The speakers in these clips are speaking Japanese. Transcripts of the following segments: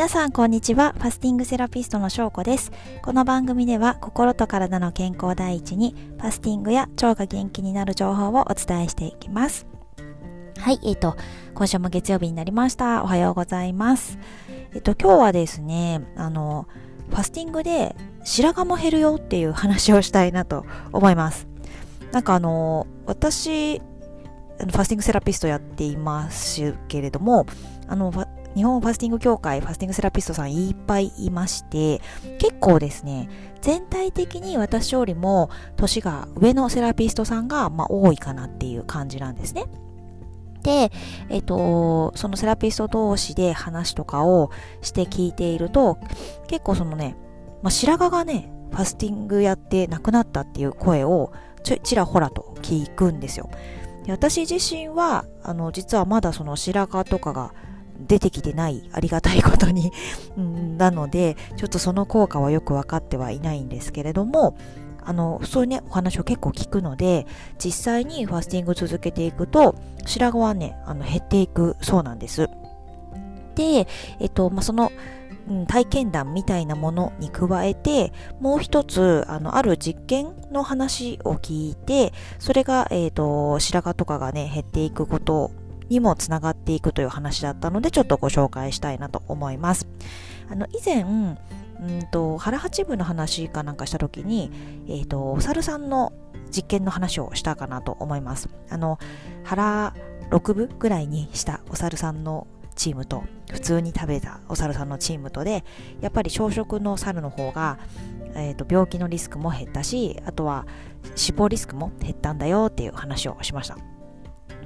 皆さんこんにちは。ファスティングセラピストのしょうこです。この番組では心と体の健康第一にファスティングや腸が元気になる情報をお伝えしていきます。はい、えっ、ー、と、今週も月曜日になりました。おはようございます。えっ、ー、と、今日はですね、あの、ファスティングで白髪も減るよっていう話をしたいなと思います。なんかあの、私、ファスティングセラピストやっていますけれども、あの、日本ファスティング協会ファスティングセラピストさんいっぱいいまして、結構ですね、全体的に私よりも年が上のセラピストさんが、まあ、多いかなっていう感じなんですね。で、えっと、そのセラピスト同士で話とかをして聞いていると、結構そのね、まあ、白髪がね、ファスティングやって亡くなったっていう声をちちらほらと聞くんですよ。で私自身は、あの、実はまだその白髪とかが出てきてないありがたいことに。なのでちょっとその効果はよく分かってはいないんですけれどもあのそういうねお話を結構聞くので実際にファスティング続けていくと白髪はねあの減っていくそうなんです。でえっとまあその体験談みたいなものに加えてもう一つあのある実験の話を聞いてそれが、えーと白髪とかがね減っていくことにもつながっていくという話だったので、ちょっとご紹介したいなと思います。あの、以前、うんと、腹八分の話かなんかした時に、え、ー、と、お猿さんの実験の話をしたかなと思います。あの、腹6分ぐらいにしたお猿さんのチームと普通に食べたお猿さんのチームとでやっぱり朝食の猿の方が、えーと病気のリスクも減ったしあとは死亡リスクも減ったんだよっていう話をしました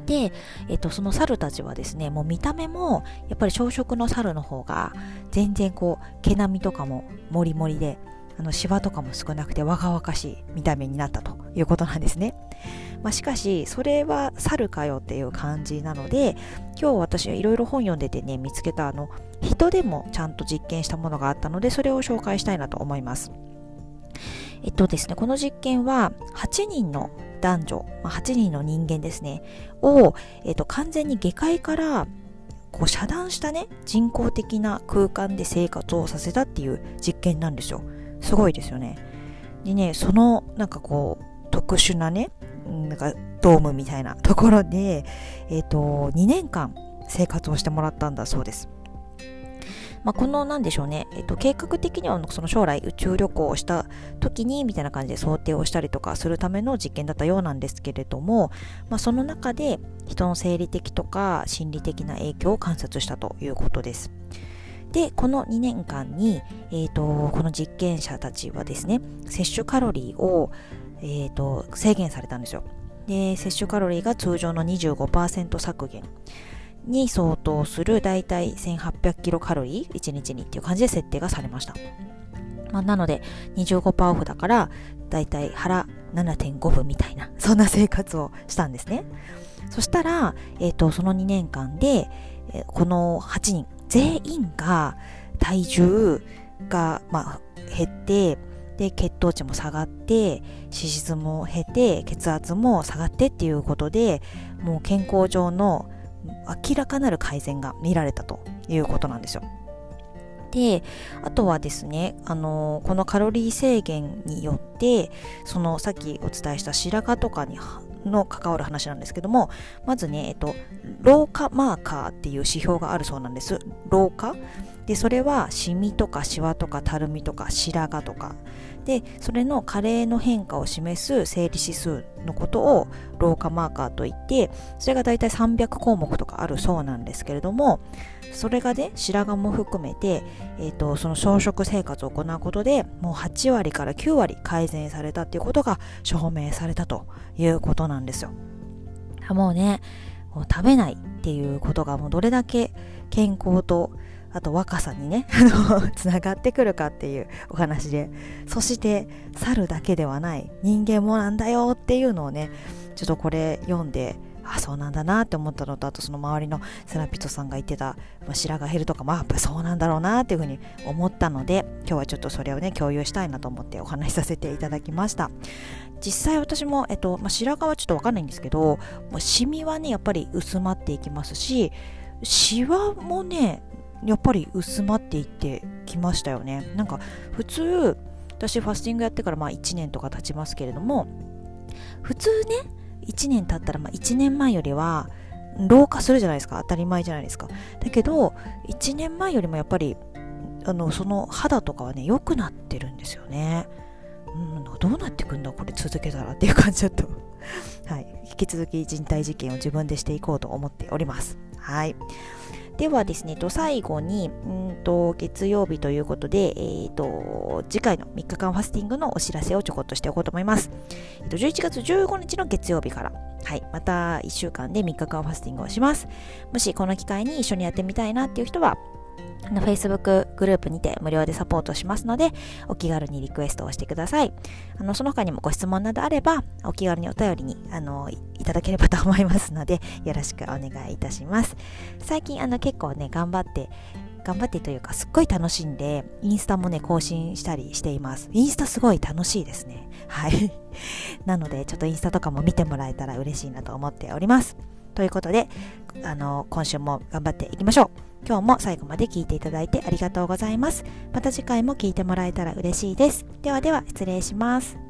で、えっと、その猿たちはですね、もう見た目も、やっぱり朝食の猿の方が、全然こう、毛並みとかももりもりで、あの、シワとかも少なくて若々しい見た目になったということなんですね。まあ、しかし、それは猿かよっていう感じなので、今日私はいろいろ本読んでてね、見つけたあの、人でもちゃんと実験したものがあったので、それを紹介したいなと思います。えっとですね、この実験は8人の男女、まあ、8人の人間ですね、を、えっと、完全に下界からこう遮断したね、人工的な空間で生活をさせたっていう実験なんですよ。すごいですよね。でね、そのなんかこう、特殊なね、なんかドームみたいなところで、えっ、と、2年間生活をしてもらったんだそうです。まあ、このなんでしょうね、えっと、計画的にはその将来宇宙旅行をした時にみたいな感じで想定をしたりとかするための実験だったようなんですけれども、まあ、その中で人の生理的とか心理的な影響を観察したということです。で、この2年間に、えーと、この実験者たちはですね、摂取カロリーを、えーと制限されたんですよ。で、摂取カロリーが通常の25%削減。に相当するだいたい1800キロカロリー1日にっていう感じで設定がされました。まあ、なので25%オフだからだいたい腹7.5分みたいな そんな生活をしたんですね。そしたら、え、ー、と、その2年間で、えー、この8人全員が体重が、まあ、減って、で、血糖値も下がって、脂質も減って、血圧も下がってっていうことで、もう健康上の明らかなる改善が見られたということなんですよ。で、あとはですね、あのこのカロリー制限によって、そのさっきお伝えした白髪とかにの関わる話なんですけども、まずね、えっと、老化マーカーっていう指標があるそうなんです。老化で、それはシミとかシワとかたるみとか白髪とか。で、それの加齢の変化を示す生理指数のことを老化マーカーといって、それがだいたい300項目とかあるそうなんですけれども、それがね、白髪も含めて、え、ー、と、その小食生活を行うことで、もう8割から9割改善されたっていうことが証明されたということなんですよ。もうね、食べないっていうことがもうどれだけ健康とあと若さにね、つながってくるかっていうお話で、そして猿だけではない人間もなんだよっていうのをね、ちょっとこれ読んで、あ、そうなんだなって思ったのと、あとその周りのセラピストさんが言ってた、まあ、白髪減るとか、まあやっぱそうなんだろうなっていうふうに思ったので、今日はちょっとそれをね、共有したいなと思ってお話しさせていただきました。実際私も、えっと、まあ、白髪はちょっとわかんないんですけど、もうシミはね、やっぱり薄まっていきますし、シワもね、やっぱり薄まっていってきましたよね。なんか普通私ファスティングやってからまあ1年とか経ちますけれども普通ね1年経ったらまあ1年前よりは老化するじゃないですか。当たり前じゃないですか。だけど1年前よりもやっぱりあのその肌とかはね良くなってるんですよね。うんどうなってくんだこれ続けたらっていう感じだと。はい。引き続き人体実験を自分でしていこうと思っております。はい。ではですね、と最後に、んと月曜日ということで、えーと、次回の3日間ファスティングのお知らせをちょこっとしておこうと思います。えー、と11月15日の月曜日から、はい、また1週間で3日間ファスティングをします。もしこの機会に一緒にやってみたいなっていう人は、あの Facebook グループにて無料でサポートしますので、お気軽にリクエストをしてください。あの、その他にもご質問などあれば、お気軽にお便りに、あの、いただければと思いますので、よろしくお願いいたします。最近、あの、結構ね、頑張って、頑張ってというか、すっごい楽しんで、インスタもね、更新したりしています。インスタすごい楽しいですね。はい。なので、ちょっとインスタとかも見てもらえたら嬉しいなと思っております。ということで、あの、今週も頑張っていきましょう。今日も最後まで聞いていただいてありがとうございます。また次回も聞いてもらえたら嬉しいです。ではでは失礼します。